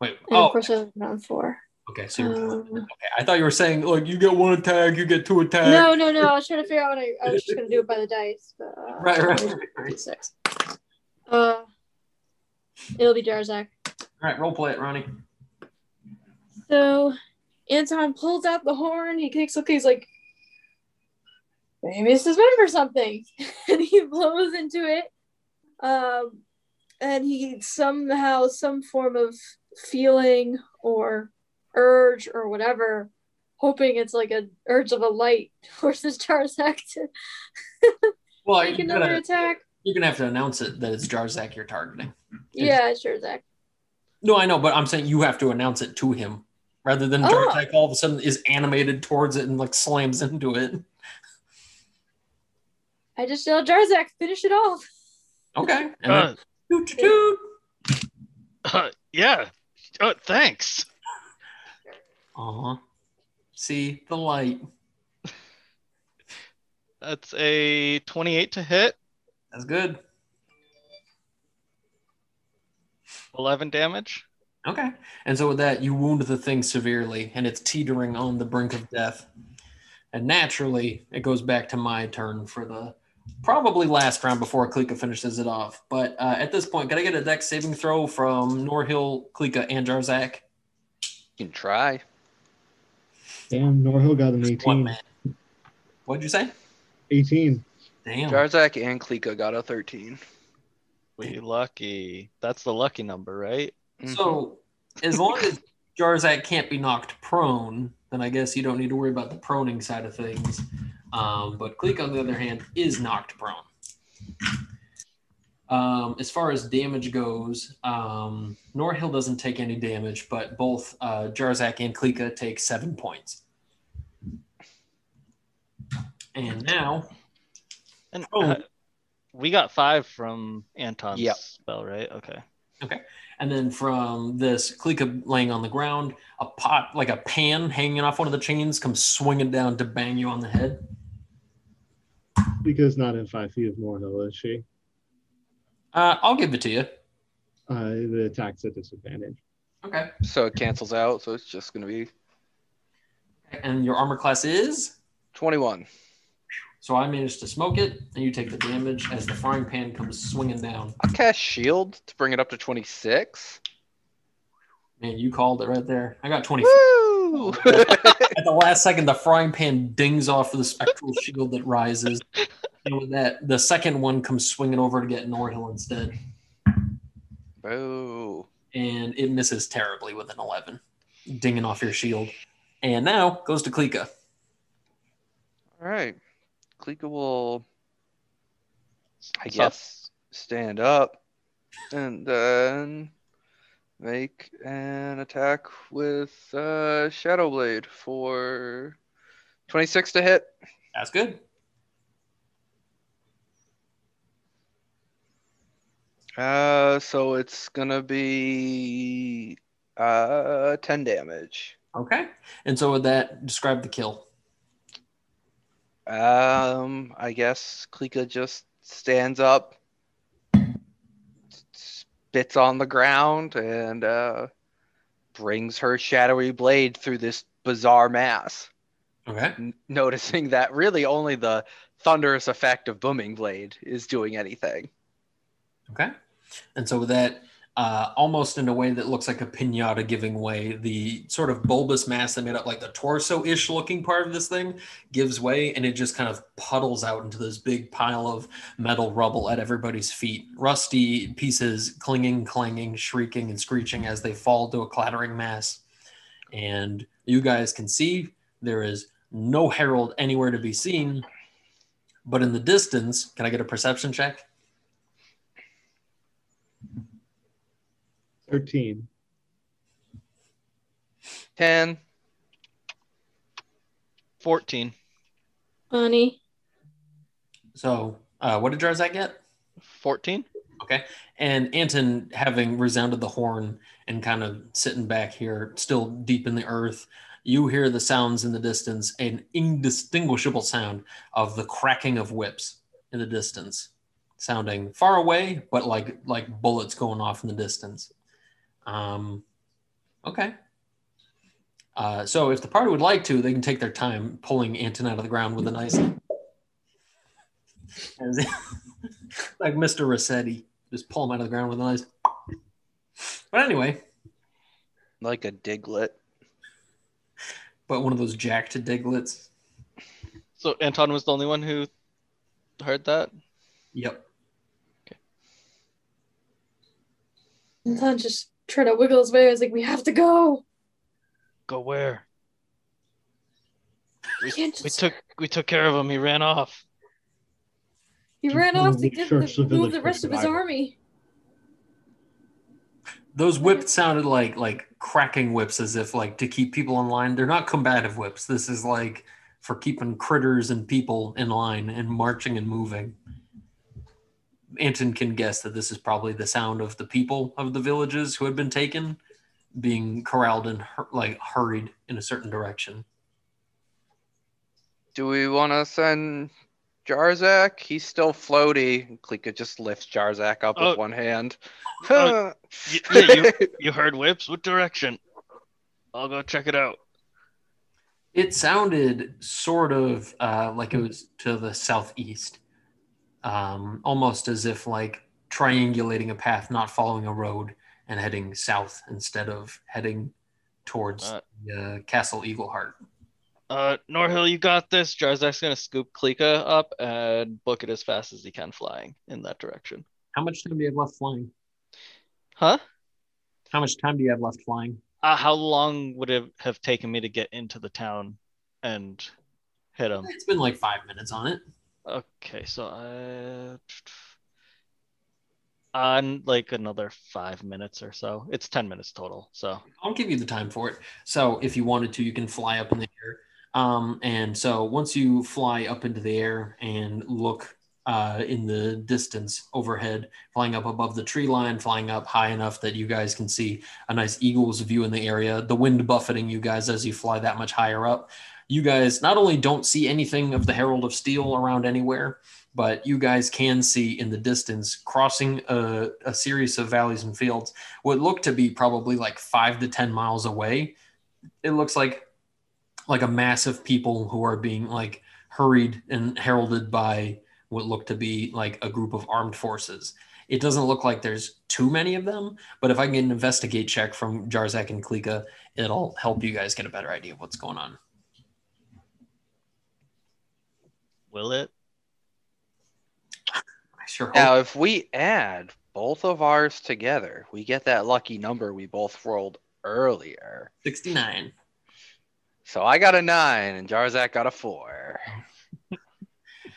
Wait, and oh, of course I have round four. okay. So Um, okay, I thought you were saying like you get one attack, you get two attacks. no, no, no. I was trying to figure out what I, I was just gonna do it by the dice, but uh, Right, right, right, right. Six. Uh, it'll be Jarzak. All right, role play it, Ronnie. So Anton pulls out the horn. He kicks. Okay, he's like, maybe it's his member something, and he blows into it. Um, and he somehow some form of feeling or urge or whatever, hoping it's like a urge of a light, forces Jarzak to Well, make you're another gonna, attack. you're gonna have to announce it that it's Jarzak you're targeting. Yeah, it's Jarzak. No, I know, but I'm saying you have to announce it to him rather than Oh. Jarzak all of a sudden is animated towards it and like slams into it. I just yelled, Jarzak, finish it off. Okay. And Uh, then, toot, toot, toot. uh, Yeah. Oh, thanks. Aw. See the light. That's a 28 to hit, That's good. 11 damage. Okay. And so with that, you wound the thing severely, and it's teetering on the brink of death. And naturally, it goes back to my turn for the probably last round before Klika finishes it off. But uh, at this point, can I get a deck saving throw from Norhill, Klika, and Jarzak? You can try. Damn, Norhill got an 18. man. What'd you say? 18. Damn. Jarzak and Klika got a 13. We lucky. That's the lucky number, right? So, as long as Jarzak can't be knocked prone, then I guess you don't need to worry about the proning side of things. Um, but Cleek, on the other hand, is knocked prone. Um, as far as damage goes, um, Norhill doesn't take any damage, but both uh, Jarzak and Klika take seven points. And now, And Oh. uh, we got five from Anton's Yep. spell, right? Okay. Okay. And then from this Klika laying on the ground, a pot, like a pan hanging off one of the chains, comes swinging down to bang you on the head. Because not in five feet of Norhill, is she? Uh, I'll give it to you. Uh, the attack's at disadvantage. Okay. So it cancels out. So it's just going to be And your armor class is? 21. So I managed to smoke it, and you take the damage as the frying pan comes swinging down. I'll cast Shield to bring it up to 26. Man, you called it right there. I got 20. At the last second, the frying pan dings off of the spectral shield that rises. And with that, the second one comes swinging over to get Norhill instead. Boo. And it misses terribly with an 11, dinging off your shield. And now goes to Klika. All right. Klika will, I What's up? guess, stand up and then make an attack with uh, Shadow Blade for 26 to hit. That's good. Uh, so it's gonna be uh 10 damage. Okay. And so with that, describe the kill. Um, I guess Klika just stands up, spits on the ground, and uh, brings her shadowy blade through this bizarre mass. Okay. N- noticing that really only the thunderous effect of booming blade is doing anything. Okay. And so with that, uh, almost in a way that looks like a pinata giving way, the sort of bulbous mass that made up like the torso-ish looking part of this thing gives way, and it just kind of puddles out into this big pile of metal rubble at everybody's feet. Rusty pieces clinging, clanging, shrieking, and screeching as they fall to a clattering mass. And you guys can see there is no herald anywhere to be seen. But in the distance, can I get a perception check? 13. 10. 14. Funny. So, uh, what did Jarzak get? 14? Okay. And Anton, having resounded the horn and kind of sitting back here, still deep in the earth, you hear the sounds in the distance, an indistinguishable sound of the cracking of whips in the distance, sounding far away, but like like bullets going off in the distance. Um, okay. Uh, so if the party would like to, they can take their time pulling Anton out of the ground with a nice, like Mr. Rossetti, just pull him out of the ground with a nice. But anyway, Like a Diglett. but one of those jacked Digletts. So Anton was the only one who heard that? Yep. Anton just tried to wiggle his way. I was like, we have to go. Go where? We can't We just. took we took care of him. He ran off. he ran Just off to get the, the move the rest of his army. Those whips sounded like like cracking whips, as if like to keep people in line. They're not combative whips. This is like for keeping critters and people in line and marching and moving. Anton can guess that this is probably the sound of the people of the villages who had been taken, being corralled and hur- like hurried in a certain direction. Do we want to send Jarzak? He's still floaty. Klika just lifts Jarzak up Oh. with one hand. Oh, Y- yeah, you, you heard whips. What direction? I'll go check it out. It sounded sort of uh, like it was to the southeast, um, almost as if like triangulating a path, not following a road, and heading south instead of heading towards Uh, the, uh, Castle Eagleheart. Uh, Norhill, you got this. Jarzak's gonna scoop Klika up and book it as fast as he can flying in that direction. How much time do you have left flying? Huh? How much time do you have left flying? Uh, how long would it have taken me to get into the town and hit him? It's been like five minutes on it. Okay, so I on like another five minutes or so. It's ten minutes total. So I'll give you the time for it. So if you wanted to, you can fly up in the air. Um, and so once you fly up into the air and look uh, in the distance overhead, flying up above the tree line, flying up high enough that you guys can see a nice eagle's view in the area, the wind buffeting you guys as you fly that much higher up. You guys not only don't see anything of the Herald of Steel around anywhere, but you guys can see in the distance, crossing a, a series of valleys and fields, what look to be probably like five to ten miles away. It looks like like a mass of people who are being like hurried and heralded by what look to be like a group of armed forces. It doesn't look like there's too many of them, but if I can get an investigate check from Jarzak and Klika, it'll help you guys get a better idea of what's going on. Will it? I sure hope. Now, if we add both of ours together, we get that lucky number we both rolled earlier. 69. So I got a nine and Jarzak got a four.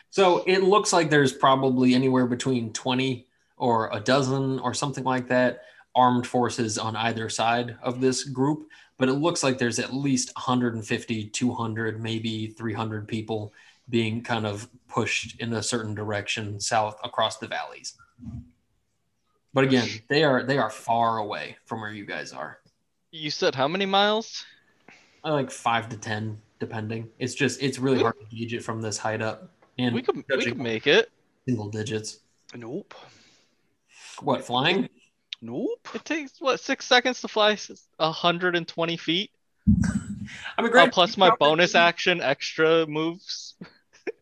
So it looks like there's probably anywhere between 20 or a dozen or something like that armed forces on either side of this group. But it looks like there's at least 150, 200, maybe 300 people being kind of pushed in a certain direction south across the valleys. But again, they are they are far away from where you guys are. You said how many miles? Uh, Like five to ten, depending. It's just it's really hard to gauge it from this height up. And We could we could make it. single digits. Nope. What flying? Nope. It takes what six seconds to fly hundred and twenty feet. I mean, Uh, great. plus my bonus action extra moves.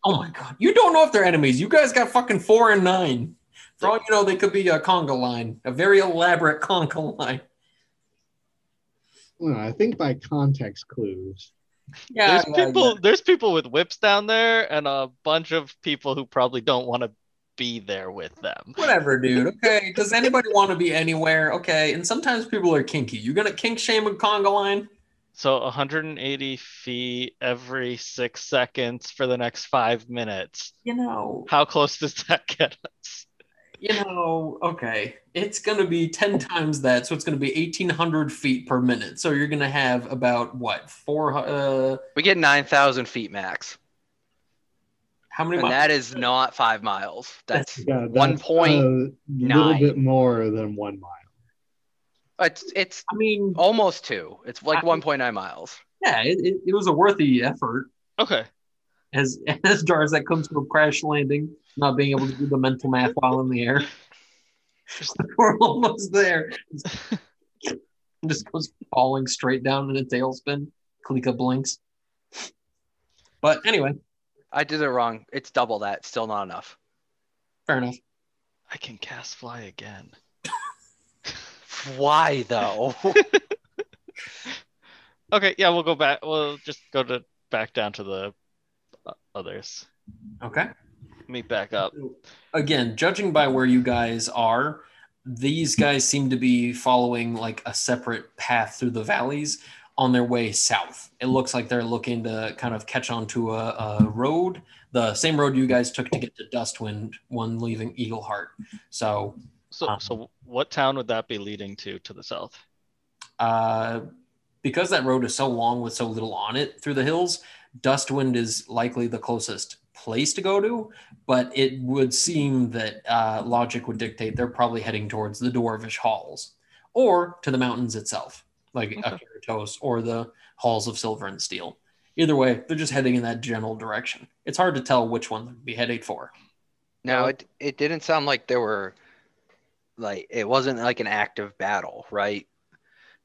Oh my god, you don't know if they're enemies. You guys got fucking four and nine. For all you know, they could be a conga line, a very elaborate conga line. Well, I think by context clues. Yeah, there's people there's people with whips down there and a bunch of people who probably don't want to be there with them. Whatever, dude. Okay. Does anybody want to be anywhere? Okay. And sometimes people are kinky. You're gonna kink shame a conga line? So 180 feet every six seconds for the next five minutes. You know, How close does that get us? you know. Okay, it's gonna be ten times that, so it's gonna be eighteen hundred feet per minute. So you're gonna have about what four? Uh, We get 9,000 feet max. how many? And miles? that is not five miles. That's Yeah, One that's point a little bit more than one mile. It's it's I mean, almost two. It's like 1.9 miles. yeah, it, it, it was a worthy effort. Okay. as as Jarzak comes to a crash landing, not being able to do the mental math while in the air. We're almost there. Just goes falling straight down in a tailspin. Klika blinks. But anyway, I did it wrong. It's double that. Still not enough. fair enough. I can cast fly again. Why though? Okay, yeah, we'll go back. We'll just go to back down to the uh, others. Okay. Meet back up. Again, judging by where you guys are, these guys seem to be following like a separate path through the valleys on their way south. It looks like they're looking to kind of catch onto a, a road, the same road you guys took to get to Dustwind, one leaving Eagleheart. So So, Um, so what town would that be leading to to the south? uh, because that road is so long with so little on it through the hills, Dustwind is likely the closest place to go to, but it would seem that uh, logic would dictate they're probably heading towards the Dwarvish halls or to the mountains itself, like Okay. Akiratos or the halls of silver and steel. Either way, they're just heading in that general direction. It's hard to tell which one they'd be heading for. Now it it didn't sound like there were like it wasn't like an active battle, right?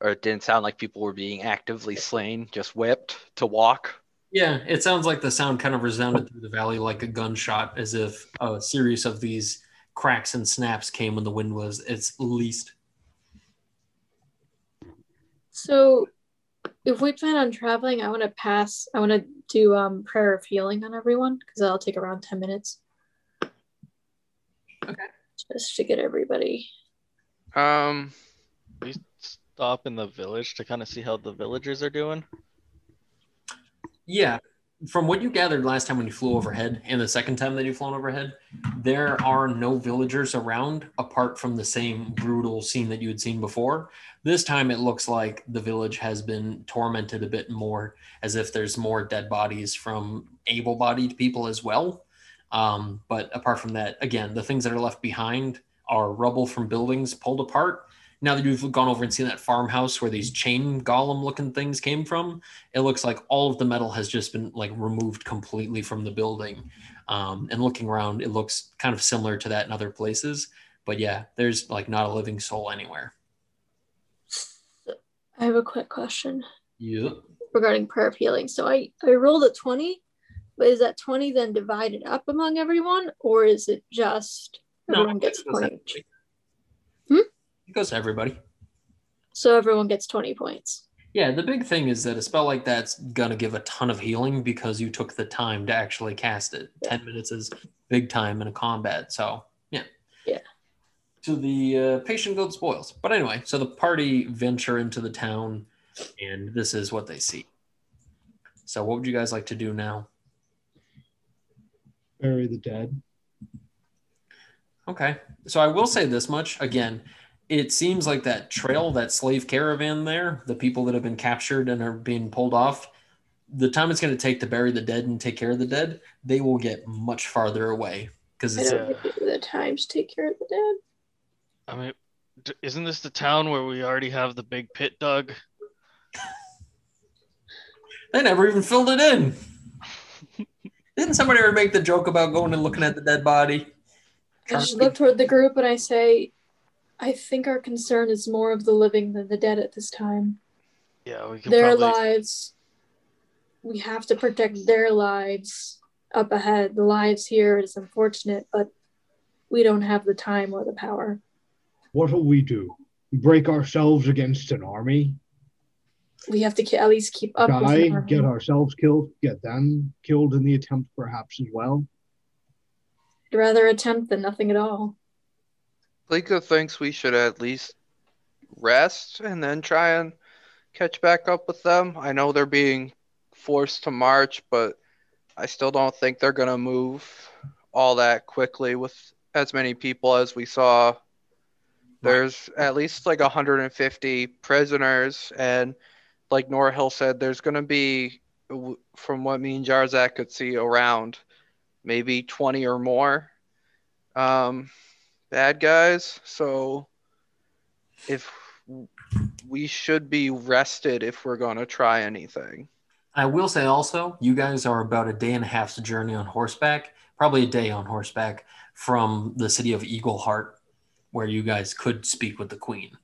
Or it didn't sound like people were being actively slain, just whipped to walk. Yeah, it sounds like the sound kind of resounded through the valley like a gunshot, as if a series of these cracks and snaps came when the wind was its least. So, if we plan on traveling, I want to pass. I want to do um prayer of healing on everyone because that'll take around ten minutes. Okay. Just to get everybody. Um We stop in the village to kind of see how the villagers are doing. Yeah, from what you gathered last time when you flew overhead and the second time that you've flown overhead, there are no villagers around apart from the same brutal scene that you had seen before. This time it looks like the village has been tormented a bit more, as if there's more dead bodies from able bodied people as well. Um, but apart from that, again, the things that are left behind are rubble from buildings pulled apart. Now that you've gone over and seen that farmhouse where these chain golem looking things came from, it looks like all of the metal has just been like removed completely from the building. Um, and looking around, it looks kind of similar to that in other places. But yeah, there's like not a living soul anywhere. I have a quick question Yep. regarding prayer of healing. So I I rolled a twenty, but is that twenty then divided up among everyone, or is it just no, everyone gets it twenty? everybody. Hmm? It goes to everybody. So everyone gets twenty points. Yeah, the big thing is that a spell like that's gonna give a ton of healing because you took the time to actually cast it. Yeah. Ten minutes is big time in a combat, so yeah. Yeah. To the uh, patient goes spoils. But anyway, so the party venture into the town, and this is what they see. So, what would you guys like to do now? Bury the dead. Okay. So I will say this much again. It seems like that trail, that slave caravan there, the people that have been captured and are being pulled off, the time it's going to take to bury the dead and take care of the dead, they will get much farther away because it's don't think we have the time to take care of the dead. I mean, isn't this the town where we already have the big pit dug? they never even filled it in. Didn't somebody ever make the joke about going and looking at the dead body? I just look toward the group and I say, I think our concern is more of the living than the dead at this time. Yeah, we can Their probably. lives, we have to protect their lives up ahead. The lives here is unfortunate, but we don't have the time or the power. What'll we do? Break ourselves against an army? We have to at least keep up with Die, the army. get ourselves killed, get them killed in the attempt perhaps as well? I'd rather attempt than nothing at all. Lika thinks we should at least rest and then try and catch back up with them. I know they're being forced to march, but I still don't think they're gonna move all that quickly with as many people as we saw. There's at least like 150 prisoners, and like Norhill said, there's gonna be, from what me and Jarzak could see, around maybe 20 or more. Um, bad guys. So if we should be rested if we're going to try anything. I will say also, you guys are about a day and a half's journey on horseback, probably a day on horseback from the city of Eagleheart, where you guys could speak with the queen.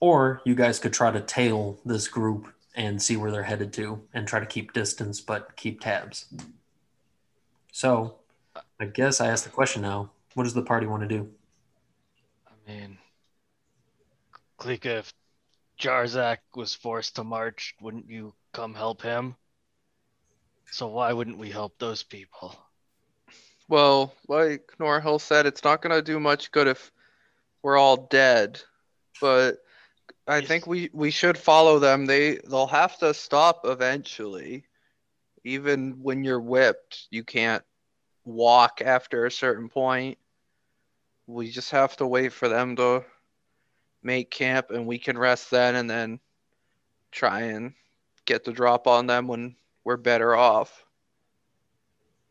Or you guys could try to tail this group and see where they're headed to and try to keep distance but keep tabs. So I guess I ask the question now what does the party want to do? I mean, Klika, if Jarzak was forced to march, wouldn't you come help him? So why wouldn't we help those people? Well, like Norhill said, it's not going to do much good if we're all dead. But I Yes. think we, we should follow them. They they'll have to stop eventually. Even when you're whipped, you can't walk after a certain point. We just have to wait for them to make camp and we can rest then and then try and get the drop on them when we're better off.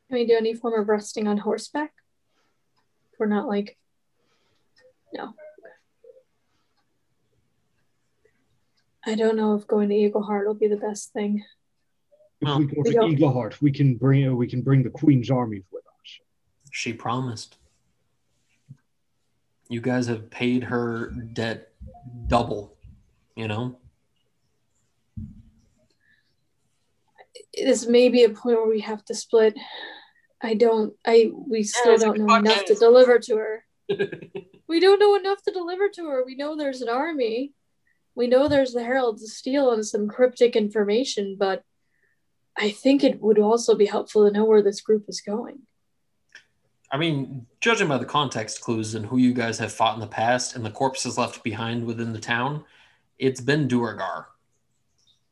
Can we do any form of resting on horseback? We're not like. No. I don't know if going to Eagleheart will be the best thing. If Well, we go to don't- Eagleheart, we can bring we can bring the Queen's army with us. She promised. You guys have paid her debt double, you know? This may be a point where we have to split. I don't. I we still it's a don't good know enough to deliver to her. We don't know enough to deliver to her. We know there's an army. We know there's the Herald of Steel and some cryptic information, but I think it would also be helpful to know where this group is going. I mean, judging by the context clues and who you guys have fought in the past and the corpses left behind within the town, it's been Duergar.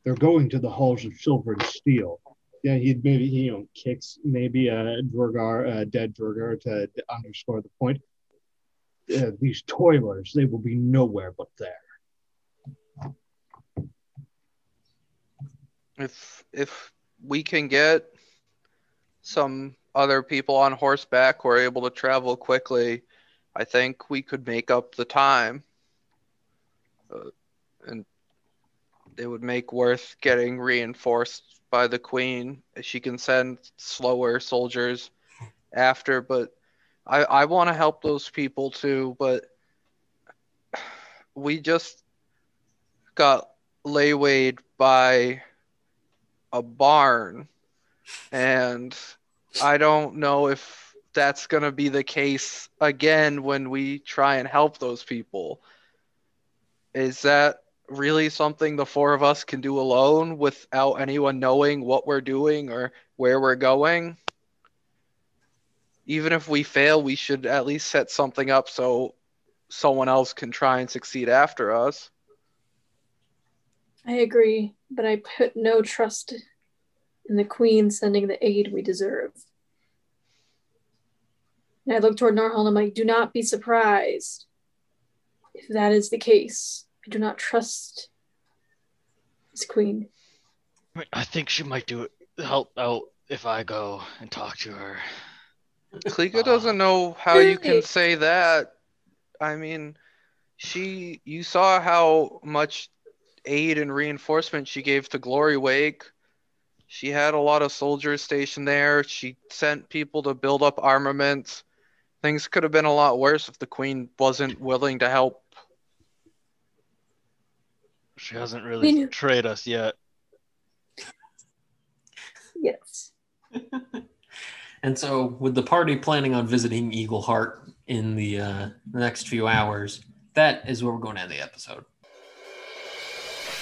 They're going to the halls of silver and steel. Yeah, he maybe he you know kicks maybe a Duergar, a dead Duergar to underscore the point. Uh, these toilers, they will be nowhere but there. If if we can get some other people on horseback who are able to travel quickly, I think we could make up the time. Uh, and it would make worth getting reinforced by the queen. She can send slower soldiers after, but I I want to help those people too, but we just got laywayed by a barn and I don't know if that's going to be the case again when we try and help those people. Is that really something the four of us can do alone without anyone knowing what we're doing or where we're going? Even if we fail, we should at least set something up so someone else can try and succeed after us. I agree, but I put no trust in the Queen sending the aid we deserve. And I look toward Norhill and I'm like, do not be surprised if that is the case. I do not trust this Queen. I think she might do it. Help out if I go and talk to her. Klika Uh, doesn't know how you can say that. I mean, she you saw how much aid and reinforcement she gave to Glory Wake. She had a lot of soldiers stationed there. She sent people to build up armaments. Things could have been a lot worse if the queen wasn't willing to help. She hasn't really knew- betrayed us yet. Yes. And so, with the party planning on visiting Eagleheart in the uh, next few hours, that is where we're going to end the episode.